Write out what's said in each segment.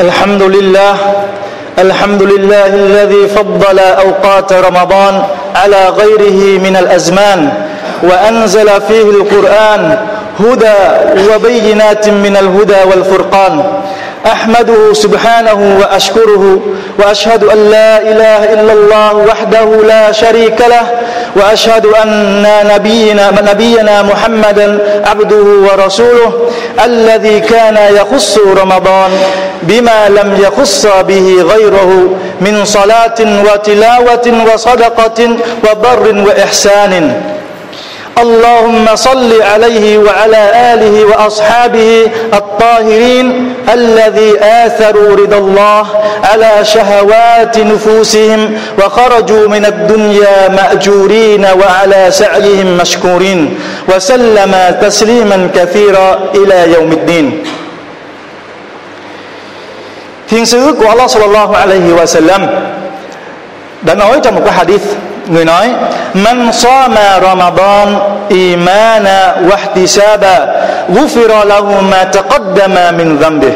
الحمد لله الحمد لله الذي فضل أوقات رمضان على غيره من الأزمان وأنزل فيه القرآن هدى وبينات من الهدى والفرقان. أحمده سبحانه وأشكره وأشهد أن لا إله إلا الله وحده لا شريك له وأشهد أن نبينا نبينا محمدا عبده ورسوله الذي كان يخص رمضان بما لم يخص به غيره من صلاة وتلاوة وصدقة وبر وإحسان. اللهم صل عليه وعلى آله وأصحابه الطاهرين الذي آثروا رضا الله على شهوات نفوسهم وخرجوا من الدنيا مأجورين وعلى سعيهم مشكورين وسلم تسليما كثيرا إلى يوم الدين. Thiên sứ của Allah sallallahu alaihi wa sallam đã nói trong một cái hadith người nói, man sama ramadan imana wahtisaba ghufira lahu ma taqaddama min dhanbi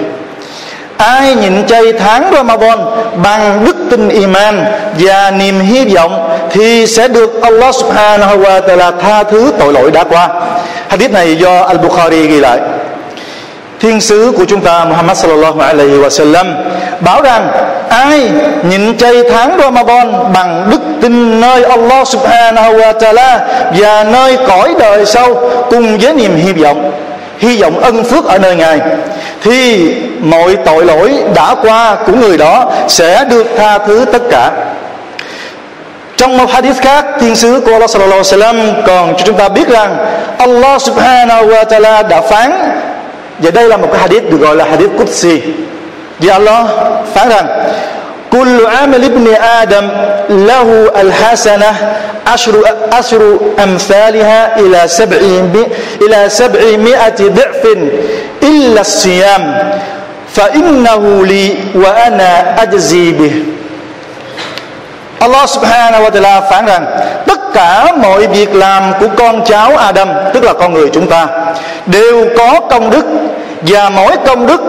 ai nhịn chay tháng Ramadan bằng đức tin iman và niềm hy vọng thì sẽ được Allah subhanahu wa ta'ala tha thứ tội lỗi đã qua. Hadith này do Al-Bukhari ghi lại. Thiên sứ của chúng ta Muhammad sallallahu alaihi wa sallam bảo rằng ai nhịn chay tháng Ramadan bằng đức tin nơi Allah subhanahu wa ta'ala và nơi cõi đời sau cùng với niềm hy vọng hy vọng ân phước ở nơi ngài, thì mọi tội lỗi đã qua của người đó sẽ được tha thứ tất cả. Trong một hadith khác, thiên sứ của Allah sallallahu alaihi wasallam còn cho chúng ta biết rằng Allah subhanahu wa ta'ala đã phán, và đây là một cái hadith được gọi là hadith Qudsi. Thì Allah, phán rằng, Kullu amal ibn Adam, lahu al-hasanah ashru ashru amthaliha ila sab'i ila sab'i mi'ati dhi'fin illa as-siyam fa innahu li wa Allah subhanahu wa ta'ala phán rằng, Tất cả mọi việc làm của con cháu Adam, Tức là con người chúng ta, Đều có công đức Và mỗi công đức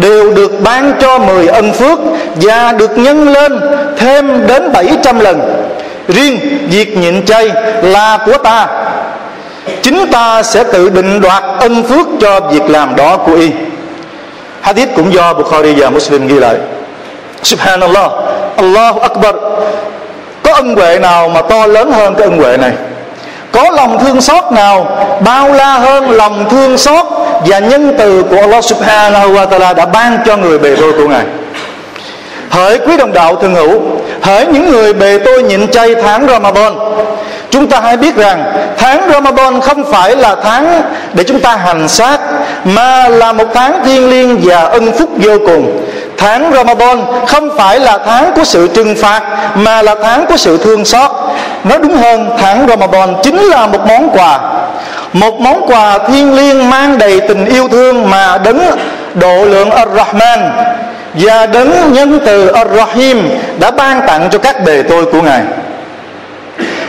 đều được ban cho 10 ân phước và được nhân lên thêm đến 700 lần. Riêng việc nhịn chay là của ta. Chính ta sẽ tự định đoạt ân phước cho việc làm đó của y. Hadith cũng do Bukhari và Muslim ghi lại. Subhanallah, Allahu Akbar. Có ân huệ nào mà to lớn hơn cái ân huệ này? Có lòng thương xót nào, bao la hơn lòng thương xót và nhân từ của Allah subhanahu wa ta'ala đã ban cho người bề tôi của Ngài. Hỡi quý đồng đạo thân hữu, Hỡi những người bề tôi nhịn chay tháng Ramadan. Chúng ta hãy biết rằng tháng Ramadan không phải là tháng để chúng ta hành xác, Mà là một tháng thiêng liêng và ân phúc vô cùng. Tháng Ramadan không phải là tháng của sự trừng phạt, Mà là tháng của sự thương xót. Nói đúng hơn, tháng Ramadan chính là một món quà. Một món quà thiêng liêng mang đầy tình yêu thương Mà đấng độ lượng Ar-Rahman Và đấng nhân từ Ar-Rahim Đã ban tặng cho các bề tôi của Ngài.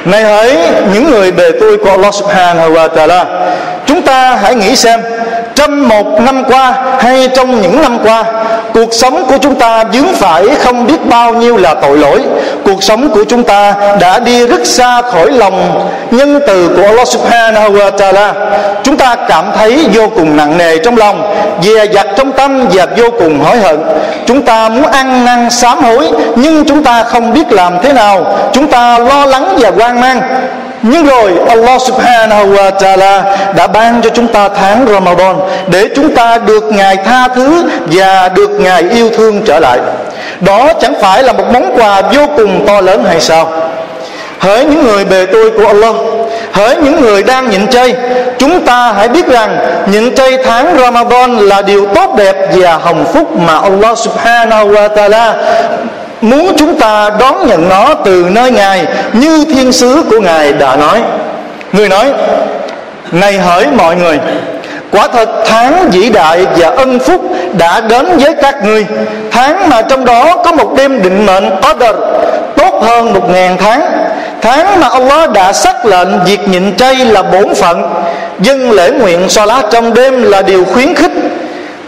Này hỡi những người bề tôi của Allah subhanahu wa ta'ala, Chúng ta hãy nghĩ xem, Trong một năm qua hay trong những năm qua Cuộc sống của chúng ta dướng phải không biết bao nhiêu là tội lỗi. Cuộc sống của chúng ta đã đi rất xa khỏi lòng nhân từ của Allah subhanahu wa ta'ala. Chúng ta cảm thấy vô cùng nặng nề trong lòng, Dè dặt trong tâm và vô cùng hối hận. Chúng ta muốn ăn năn sám hối, Nhưng chúng ta không biết làm thế nào. Chúng ta lo lắng và hoang mang nhưng rồi Allah subhanahu wa ta'ala đã ban cho chúng ta tháng Ramadan để chúng ta được Ngài tha thứ và được Ngài yêu thương trở lại. Đó chẳng phải là một món quà vô cùng to lớn hay sao? Hỡi những người bề tôi của Allah, Hỡi những người đang nhịn chay, Chúng ta hãy biết rằng Nhịn chay tháng Ramadan là điều tốt đẹp Và hồng phúc mà Allah subhanahu wa ta'ala muốn chúng ta đón nhận nó từ nơi ngài như thiên sứ của ngài đã nói. Người nói, này hỡi mọi người, quả thật tháng vĩ đại và ân phúc đã đến với các ngươi. Tháng mà trong đó có một đêm định mệnh order tốt hơn một ngàn tháng. Tháng mà Allah đã xác lệnh việc nhịn chay là bổn phận, dân lễ nguyện so lá trong đêm là điều khuyến khích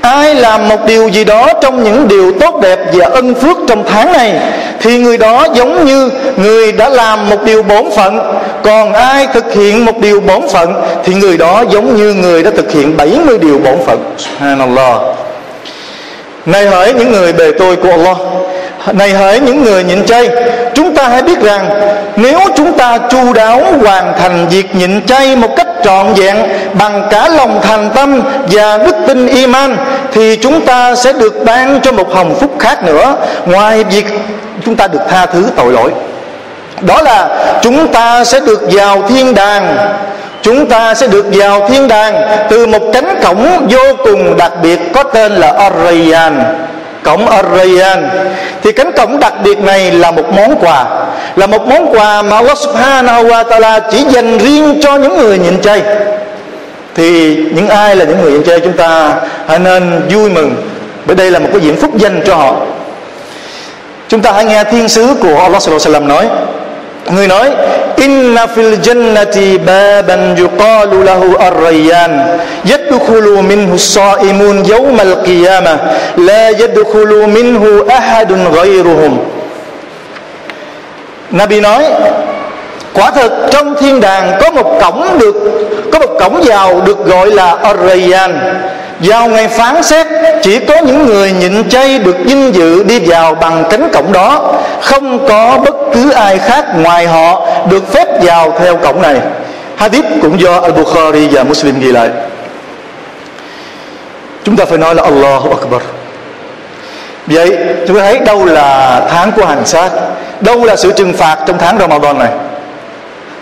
ai làm một điều gì đó trong những điều tốt đẹp và ân phước trong tháng này, thì người đó giống như người đã làm một điều bổn phận. Còn ai thực hiện một điều bổn phận, thì người đó giống như người đã thực hiện 70 điều bổn phận. Subhanallah. Này hỡi những người bề tôi của Allah, này hỡi những người nhịn chay, chúng ta hãy biết rằng nếu chúng ta chu đáo hoàn thành việc nhịn chay một cách trọn vẹn bằng cả lòng thành tâm và đức tin iman, thì chúng ta sẽ được ban cho một hồng phúc khác nữa. Ngoài việc chúng ta được tha thứ tội lỗi, đó là chúng ta sẽ được vào thiên đàng. Chúng ta sẽ được vào thiên đàng từ một cánh cổng vô cùng đặc biệt có tên là Orion cổng Ar-Rayyan thì cánh cổng đặc biệt này là một món quà, là một món quà mà Allah Subhanahu wa Taala chỉ dành riêng cho những người nhịn chay. Thì những ai là những người nhịn chay chúng ta hãy nên vui mừng, bởi đây là một cái diện phúc danh cho họ. Chúng ta hãy nghe thiên sứ của Allah Sallallahu Alaihi Wasallam nói người nói, inna fil jannati baban yuqalu lahu ar-rayyan yadkhulu minhu as-sa'imun yawm al-qiyamah la yadkhulu minhu ahadun ghayruhum. Nabi nói, quả thật trong thiên đàng có một cổng được, có một cổng vào được gọi là ar-rayyan vào ngày phán xét, chỉ có những người nhịn chay được vinh dự đi vào bằng cánh cổng đó. Không có bất cứ ai khác ngoài họ được phép vào theo cổng này. Hadith cũng do al bukhari và muslim ghi lại. Chúng ta phải nói là Allahu Akbar. Vậy, chúng ta thấy đâu là tháng của hành xác, đâu là sự trừng phạt trong tháng Ramadan này.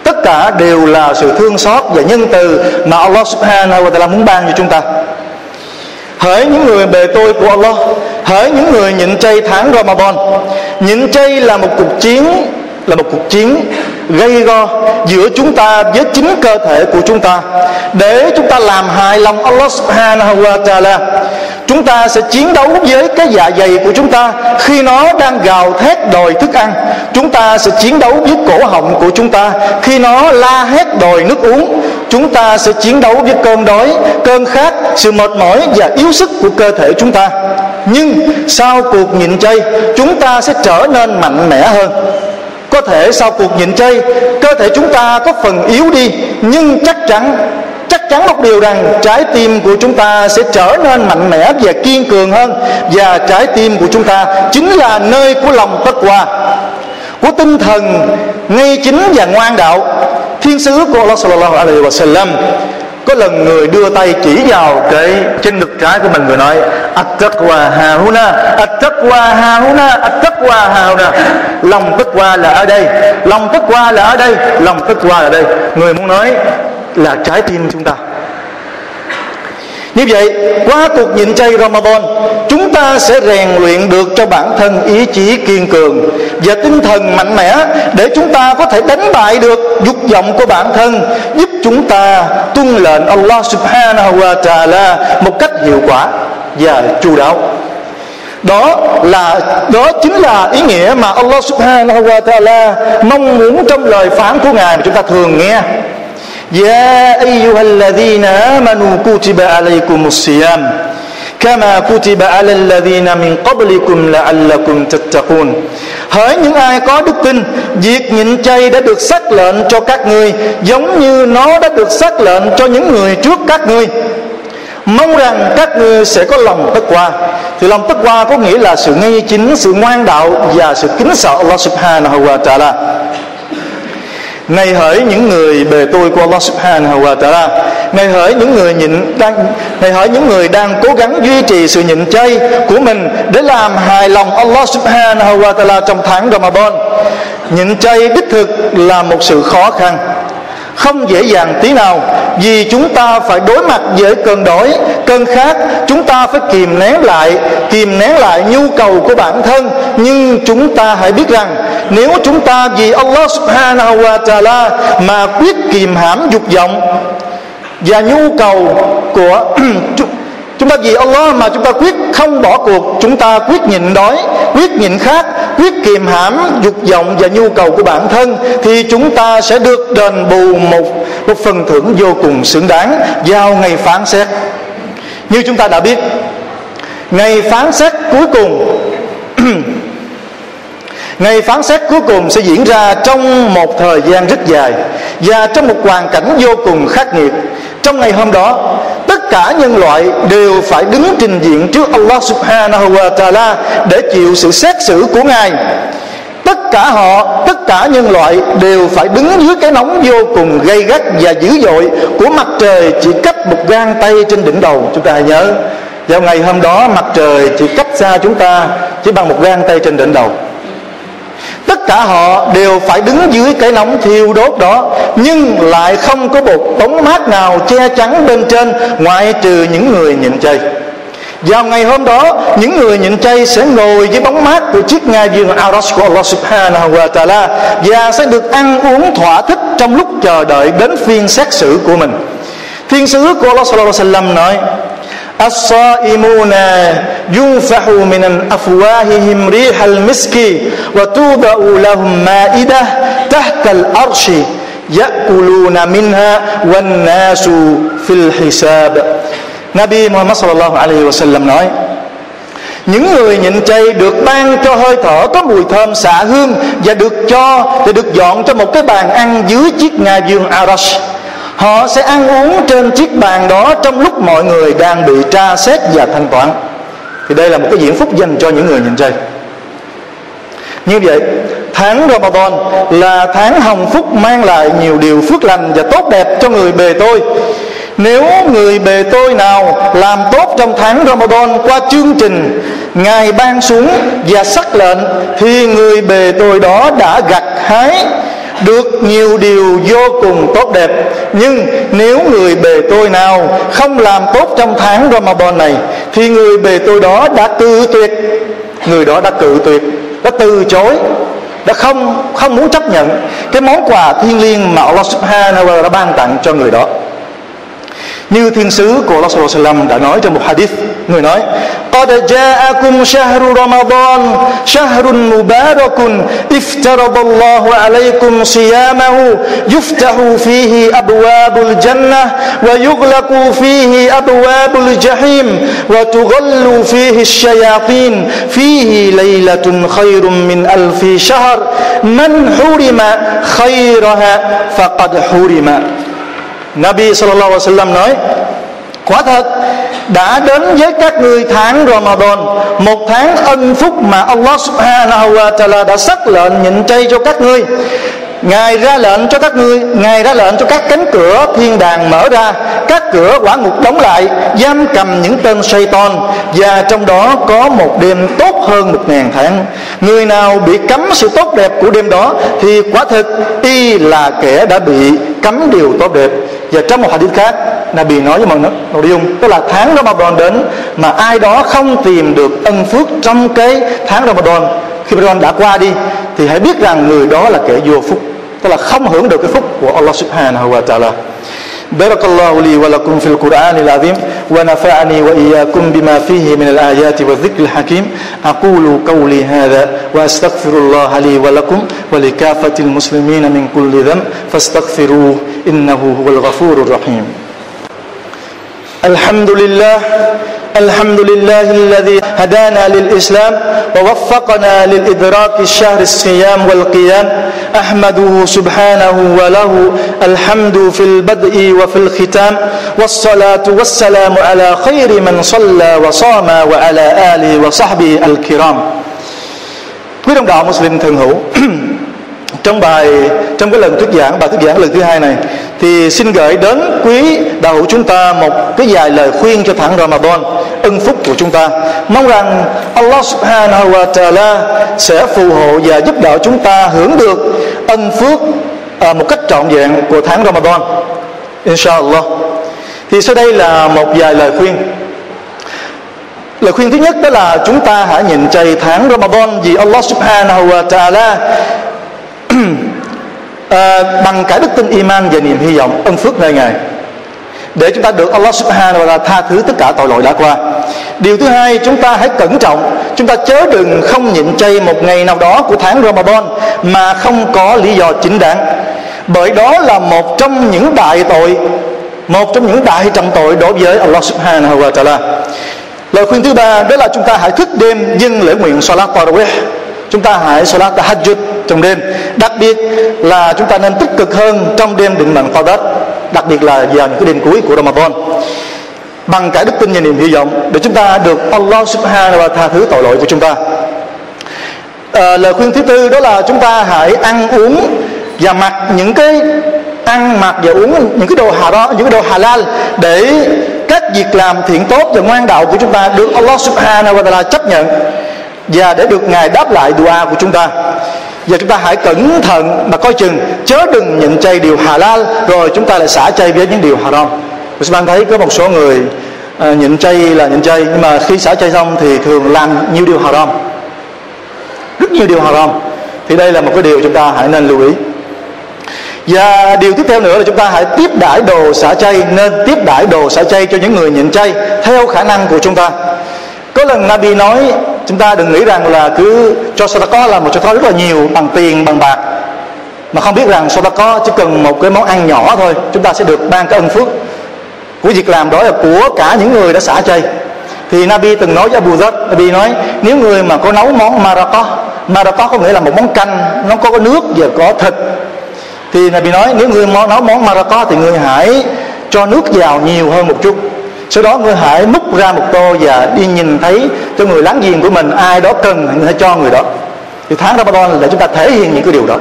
Tất cả đều là sự thương xót và nhân từ mà Allah subhanahu wa ta'ala muốn ban cho chúng ta hỡi những người bề tôi của Allah, hỡi những người nhịn chay tháng Ramadan. Nhịn chay là một cuộc chiến là một cuộc chiến gây go giữa chúng ta với chính cơ thể của chúng ta. Để chúng ta làm hài lòng Allah subhanahu wa ta'ala, chúng ta sẽ chiến đấu với cái dạ dày của chúng ta khi nó đang gào thét đòi thức ăn. Chúng ta sẽ chiến đấu với cổ họng của chúng ta khi nó la hét đòi nước uống. Chúng ta sẽ chiến đấu với cơn đói, cơn khát, sự mệt mỏi và yếu sức của cơ thể chúng ta. Nhưng sau cuộc nhịn chay, chúng ta sẽ trở nên mạnh mẽ hơn có thể sau cuộc nhịn chay cơ thể chúng ta có phần yếu đi, nhưng chắc chắn chắc chắn một điều rằng trái tim của chúng ta sẽ trở nên mạnh mẽ và kiên cường hơn. Và trái tim của chúng ta chính là nơi của lòng tất hòa của tinh thần ngay chính và ngoan đạo. Thiên sứ của Allah sallallahu alaihi wasallam có lần người đưa tay chỉ vào cái, trên ngực trái của mình người nói, at-taqwa hahuna at-taqwa hahuna at-taqwa hahuna. Lòng taqwa là ở đây, lòng taqwa là ở đây, lòng taqwa là ở đây. Người muốn nói là trái tim chúng ta vậy? Qua cuộc nhịn chay Ramadan, Chúng ta sẽ rèn luyện được cho bản thân ý chí kiên cường Và tinh thần mạnh mẽ Để chúng ta có thể đánh bại được dục vọng của bản thân, Giúp chúng ta tuân lệnh Allah subhanahu wa ta'ala Một cách hiệu quả và chu đáo. Đó là, đó chính là ý nghĩa mà Allah subhanahu wa ta'ala mong muốn trong lời phán của ngài mà chúng ta thường nghe. يا أيها الذين آمنوا كتب عليكم الصيام كما كتب على الذين من قبلكم لعلكم تتقون hỡi những ai có đức tin việc nhịn chay đã được xác lệnh cho các ngươi giống như nó đã được xác lệnh cho những người trước các ngươi mong rằng các ngươi sẽ có lòng tất qua thì lòng tất qua có nghĩa là sự ngay chính sự ngoan đạo và sự kính sợ Allah subhanahu wa ta'ala này hỡi những người bề tôi của Allah Subhanahu wa Taala. Này hỡi những người nhịn đang, này hỡi những người đang cố gắng duy trì sự nhịn chay của mình để làm hài lòng Allah Subhanahu wa Taala trong tháng Ramadan. Nhịn chay đích thực là một sự khó khăn không dễ dàng tí nào, vì chúng ta phải đối mặt với cơn đói cơn khát chúng ta phải kìm nén lại, kìm nén lại nhu cầu của bản thân. Nhưng chúng ta hãy biết rằng, nếu chúng ta vì Allah subhanahu wa ta'ala mà quyết kìm hãm dục vọng và nhu cầu của Chúng ta vì Allah mà chúng ta quyết không bỏ cuộc Chúng ta quyết nhịn đói Quyết nhịn khát Quyết kiềm hãm dục vọng và nhu cầu của bản thân Thì chúng ta sẽ được đền bù một, một phần thưởng vô cùng xứng đáng. Vào ngày phán xét. Như chúng ta đã biết ngày phán xét cuối cùng ngày phán xét cuối cùng sẽ diễn ra trong một thời gian rất dài và trong một hoàn cảnh vô cùng khắc nghiệt. Trong ngày hôm đó tất cả nhân loại đều phải đứng trình diện trước Allah subhanahu wa ta'ala để chịu sự xét xử của Ngài. Tất cả họ, tất cả nhân loại đều phải đứng dưới cái nóng vô cùng gây gắt và dữ dội của mặt trời chỉ cách một gang tay trên đỉnh đầu. Chúng ta hãy nhớ, vào ngày hôm đó mặt trời chỉ cách xa chúng ta chỉ bằng một gang tay trên đỉnh đầu tất cả họ đều phải đứng dưới cái nóng thiêu đốt đó, nhưng lại không có một bóng mát nào che chắn bên trên, ngoại trừ những người nhịn chay vào ngày hôm đó, những người nhịn chay sẽ ngồi dưới bóng mát của chiếc ngai giường Arash của Allah Subhanahu wa Taala và sẽ được ăn uống thỏa thích trong lúc chờ đợi đến phiên xét xử của mình. Thiên sứ của Allah Sallallahu Alaihi Wasallam nói الصائمون ينفح من أفواههم ريح المسك وتوضع لهم مائدة تحت الأرش يأكلون منها والناس في الحساب Nabi Muhammad sallallahu alaihi wasallam nói những người nhịn chay được ban cho hơi thở có mùi thơm xạ hương và được cho và được dọn cho một cái bàn ăn dưới chiếc nga dương Arash họ sẽ ăn uống trên chiếc bàn đó trong lúc mọi người đang bị tra xét và thanh toán. Thì đây là một cái diễn phúc dành cho những người nhìn chơi như vậy, tháng Ramadan là tháng hồng phúc mang lại nhiều điều phước lành và tốt đẹp cho người bề tôi. Nếu người bề tôi nào làm tốt trong tháng Ramadan qua chương trình, Ngài ban xuống và sắc lệnh, Thì người bề tôi đó đã gặt hái được nhiều điều vô cùng tốt đẹp. Nhưng nếu người bề tôi nào không làm tốt trong tháng Ramadan này, thì người bề tôi đó đã cự tuyệt. Người đó đã cự tuyệt, đã từ chối, đã không không muốn chấp nhận cái món quà thiêng liêng mà Allah Subhanahu wa ta'ala ban tặng cho người đó. Như thiên sứ của Allah sallallahu alaihi wasallam đã nói trong một hadith người nói قد جاءكم شهر رمضان شهر مبارك افترض الله عليكم صيامه يفتح فيه أبواب الجنة ويغلق فيه أبواب الجحيم وتغل فيه الشياطين فيه ليلة خير من ألف شهر من حرم خيرها فقد حرم Nabi sallallahu alaihi wasallam nói, quả thật, đã đến với các ngươi tháng Ramadan, một tháng ân phúc mà Allah subhanahu wa ta'ala đã sắc lệnh nhịn chay cho các ngươi. Ngài ra lệnh cho các ngươi, Ngài ra lệnh cho các cánh cửa thiên đàng mở ra, Các cửa quả ngục đóng lại, Giam cầm những tên Satan, Và trong đó có một đêm tốt hơn một ngàn tháng. Người nào bị cấm sự tốt đẹp của đêm đó, Thì quả thực y là kẻ đã bị cấm điều tốt đẹp. Và trong một hadith khác, Nabi nói với mọi nội dung, Tức là tháng Ramadan đến Mà ai đó không tìm được ân phước trong cái tháng Ramadan, khi Ramadan đã qua đi, thì hãy biết rằng người đó là kẻ vô phúc, tức là không hưởng được cái phúc của Allah subhanahu wa ta'ala. بارك الله لي ولكم في القرآن العظيم ونفعني وإياكم بما فيه من الآيات والذكر الحكيم أقول قولي هذا وأستغفر الله لي ولكم ولكافة المسلمين من كل ذنب فاستغفروه إنه هو الغفور الرحيم الحمد لله الحمد لله الذي هدانا للإسلام ووفقنا للإدراك الشهر الصيام والقيام أحمده سبحانه وله الحمد في البدء وفي الختام والصلاة والسلام على خير من صلى وصام وعلى آله وصحبه الكرام. Quý đồng đạo Trong bài Trong cái lần thuyết giảng Bài thuyết giảng lần thứ hai này Thì xin gửi đến quý đạo hữu chúng ta Một cái vài lời khuyên cho tháng Ramadan ân phúc của chúng ta. Mong rằng Allah subhanahu wa ta'ala sẽ phù hộ và giúp đỡ chúng ta hưởng được ân phước à, một cách trọn vẹn của tháng Ramadan inshallah. Thì sau đây là một vài lời khuyên. Lời khuyên thứ nhất đó là chúng ta hãy nhịn chay tháng Ramadan vì Allah subhanahu wa ta'ala à, bằng cái đức tin iman và niềm hy vọng ân phước nơi ngài. Để chúng ta được Allah subhanahu wa ta'ala tha thứ tất cả tội lỗi đã qua. Điều thứ hai chúng ta hãy cẩn trọng. Chúng ta chớ đừng không nhịn chay một ngày nào đó của tháng Ramadan mà không có lý do chính đáng. Bởi đó là một trong những đại tội một trong những đại trọng tội đối với Allah subhanahu wa ta'ala. Lời khuyên thứ ba đó là chúng ta hãy thức đêm dâng lễ nguyện salat tarawih. Chúng ta hãy salat tahajjud trong đêm. Đặc biệt là chúng ta nên tích cực hơn trong đêm định mệnh đất đặc biệt là vào những cái đêm cuối của Ramadan. Bằng cả đức tin và niềm hy vọng để chúng ta được Allah subhanahu wa tha thứ tội lỗi của chúng ta. À, lời khuyên thứ tư đó là chúng ta hãy ăn uống và mặc những cái ăn mặc và uống những cái đồ hà đó những cái đồ halal để các việc làm thiện tốt và ngoan đạo của chúng ta được Allah subhanahu wa ta'ala chấp nhận và để được ngài đáp lại dua của chúng ta và chúng ta hãy cẩn thận mà coi chừng chớ đừng nhận chay điều halal rồi chúng ta lại xả chay với những điều haram. Các bạn thấy có một số người ờ, à, nhịn chay là nhịn chay nhưng mà khi xả chay xong thì thường làm nhiều điều haram. Rất nhiều điều haram. Thì đây là một cái điều chúng ta hãy nên lưu ý. Và điều tiếp theo nữa là chúng ta hãy tiếp đãi đồ xả chay nên tiếp đãi đồ xả chay cho những người nhịn chay theo khả năng của chúng ta. Có lần Nabi nói chúng ta đừng nghĩ rằng là cứ cho sadaqa là một cho có rất là nhiều, bằng tiền, bằng bạc. Mà không biết rằng sadaqa chỉ cần một cái món ăn nhỏ thôi, chúng ta sẽ được ban cái ân phước. Của việc làm đó là của cả những người đã xả chay. Thì Nabi từng nói với Abu Dhar Nabi nói, nếu người mà có nấu món maraqa maraqa có nghĩa là một món canh, nó có nước và có thịt. Thì Nabi nói, nếu người nấu món maraqa thì người hãy cho nước vào nhiều hơn một chút sau đó người hãy múc ra một tô và đi nhìn thấy cho người láng giềng của mình ai đó cần người hãy cho người đó. Thì tháng Ramadan là chúng ta thể hiện những cái điều đó.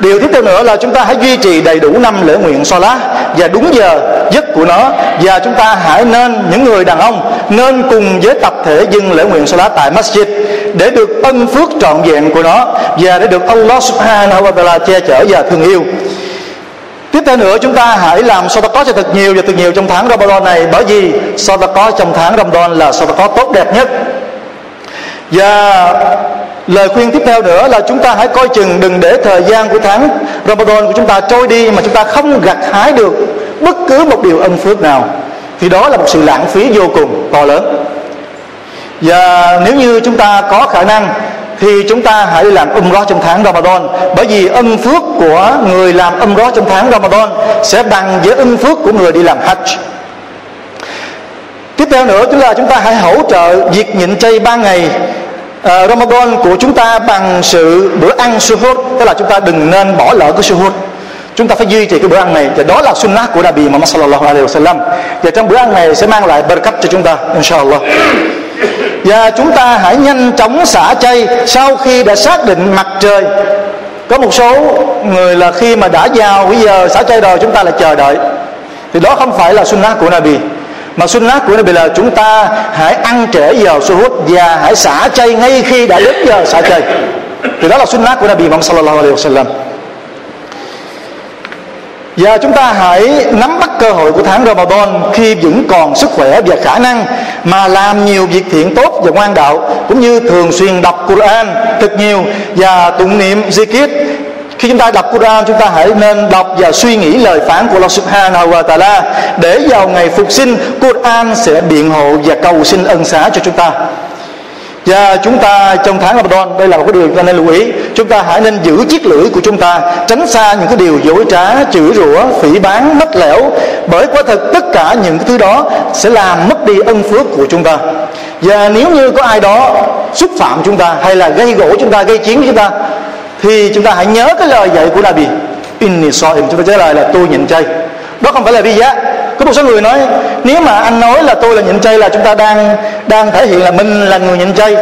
Điều tiếp theo nữa là chúng ta hãy duy trì đầy đủ năm lễ nguyện so lá và đúng giờ giấc của nó. Và chúng ta hãy nên, những người đàn ông, nên cùng với tập thể dừng lễ nguyện so lá tại masjid để được ân phước trọn vẹn của nó và để được Allah subhanahu wa ta'ala che chở và thương yêu. Tiếp theo nữa, chúng ta hãy làm có cho thật nhiều và thật nhiều trong tháng Ramadan này, bởi vì có trong tháng Ramadan là có tốt đẹp nhất. Và lời khuyên tiếp theo nữa là chúng ta hãy coi chừng đừng để thời gian của tháng Ramadan của chúng ta trôi đi mà chúng ta không gặt hái được bất cứ một điều ân phước nào thì đó là một sự lãng phí vô cùng to lớn và nếu như chúng ta có khả năng thì chúng ta hãy làm umrah trong tháng Ramadan bởi vì ân phước của người làm umrah trong tháng Ramadan sẽ bằng với ân phước của người đi làm hajj. Tiếp theo nữa chúng là chúng ta hãy hỗ trợ việc nhịn chay ba ngày uh, Ramadan của chúng ta bằng sự bữa ăn suhoor. Tức là chúng ta đừng nên bỏ lỡ cái suhoor. Chúng ta phải duy trì cái bữa ăn này và đó là sunnah của Nabi Muhammad sallallahu alaihi wasallam. Và trong bữa ăn này sẽ mang lại barakat cho chúng ta inshallah và chúng ta hãy nhanh chóng xả chay sau khi đã xác định mặt trời. Có một số người là khi mà đã vào bây giờ xả chay rồi, chúng ta lại chờ đợi. Thì đó không phải là sunnah của Nabi, mà sunnah của Nabi là chúng ta hãy ăn trễ giờ suhut và hãy xả chay ngay khi đã đến giờ xả chay. Thì đó là sunnah của Nabi Muhammad sallallahu alaihi wasallam và chúng ta hãy nắm bắt cơ hội của tháng Ramadan khi vẫn còn sức khỏe và khả năng mà làm nhiều việc thiện tốt và ngoan đạo, cũng như thường xuyên đọc Quran thật nhiều và tụng niệm zikir khi chúng ta đọc Quran, chúng ta hãy nên đọc và suy nghĩ lời phán của Allah Subhanahu wa Taala để vào ngày phục sinh, Quran sẽ biện hộ và cầu xin ân xá cho chúng ta và chúng ta trong tháng Ramadan, đây là một cái điều chúng ta nên lưu ý. Chúng ta hãy nên giữ chiếc lưỡi của chúng ta, tránh xa những cái điều dối trá, chửi rủa, phỉ bán mách lẻo bởi quả thật tất cả những cái thứ đó sẽ làm mất đi ân phước của chúng ta. Và nếu như có ai đó xúc phạm chúng ta hay là gây gỗ chúng ta, gây chiến với chúng ta, thì chúng ta hãy nhớ cái lời dạy của Nabi inni soim chúng ta trả lời là tôi nhịn chay. Đó không phải là bi giá có một số người nói, nếu mà anh nói là tôi là nhịn chay là chúng ta đang đang thể hiện là mình là người nhịn chay.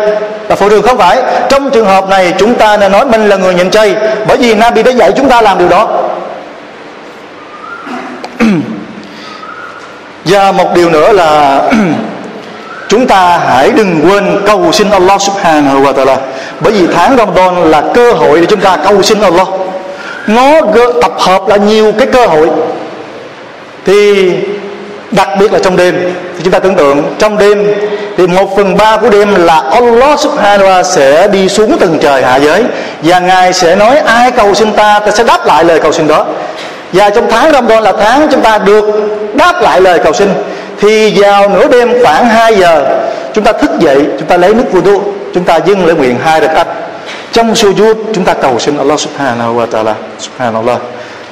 Là phụ đường không phải, trong trường hợp này chúng ta nên nói mình là người nhịn chay, bởi vì Nabi đã dạy chúng ta làm điều đó. Và một điều nữa là chúng ta hãy đừng quên cầu xin Allah subhanahu wa ta'ala, bởi vì tháng Ramadan là cơ hội để chúng ta cầu xin Allah. Nó tập hợp là nhiều cái cơ hội thì đặc biệt là trong đêm, thì chúng ta tưởng tượng trong đêm thì một phần ba của đêm là Allah subhanahu wa sẽ đi xuống từng trời hạ giới và ngài sẽ nói, ai cầu xin ta ta sẽ đáp lại lời cầu xin đó. Và trong tháng Ramadan là tháng chúng ta được đáp lại lời cầu xin. Thì vào nửa đêm khoảng 2 giờ, chúng ta thức dậy, chúng ta lấy nước wudu chúng ta dâng lễ nguyện hai rakaat. Trong sujud, chúng ta cầu xin Allah subhanahu wa ta'ala, subhanallah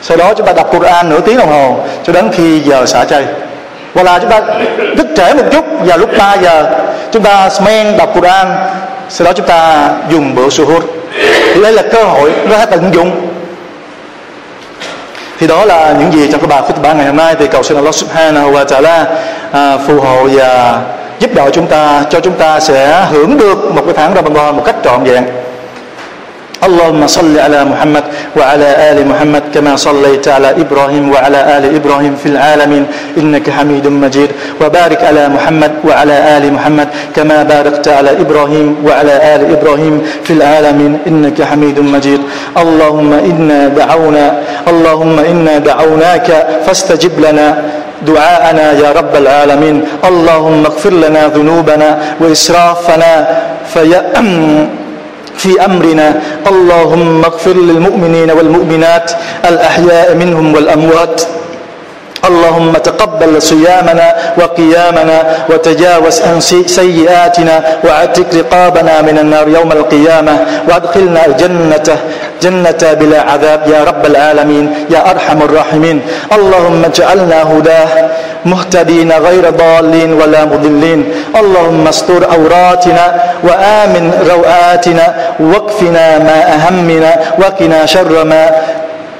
sau đó chúng ta đọc Quran nửa tiếng đồng hồ cho đến khi giờ xả chay. Hoặc là chúng ta thức trễ một chút và lúc 3 giờ chúng ta men đọc Quran sau đó chúng ta dùng bữa suhur thì đây là cơ hội nó hãy tận dụng. Thì đó là những gì trong cái bài khutbah ngày hôm nay. Thì cầu xin Allah subhanahu wa ta'ala à, phù hộ và giúp đỡ chúng ta cho chúng ta sẽ hưởng được một cái tháng Ramadan một cách trọn vẹn. اللهم صل على محمد وعلى آل محمد كما صليت على إبراهيم وعلى آل إبراهيم في العالمين. إنك حميد مجيد. وبارك على محمد وعلى آل محمد كما باركت على إبراهيم وعلى آل إبراهيم في العالمين. إنك حميد مجيد. اللهم إنا دعونا اللهم إنا دعوناك فاستجب لنا دعاءنا يا رب العالمين. اللهم اغفر لنا ذنوبنا وإسرافنا في في أمرنا. اللهم اغفر للمؤمنين والمؤمنات الأحياء منهم والأموات. اللهم تقبل صيامنا وقيامنا وتجاوز عن سيئاتنا واعتق رقابنا من النار يوم القيامة وأدخلنا الجنه جنة بلا عذاب يا رب العالمين يا أرحم الراحمين. اللهم اجعلنا هداه مهتدين غير ضالين ولا مضلين. اللهم استر عوراتنا وآمن روآتنا واكفنا ما أهمنا وقنا شر ما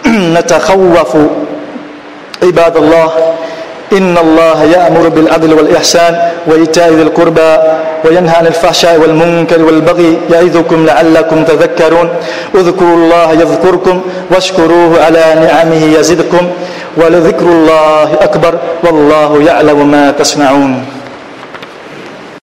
نتخوف عباد الله إن الله يأمر بالعدل والإحسان وإيتاء ذي القربى وينهى عن الفحشاء والمنكر والبغي يعظكم لعلكم تذكرون. اذكروا الله يذكركم واشكروه على نعمه يزدكم ولذكر الله أكبر والله يعلم ما تصنعون.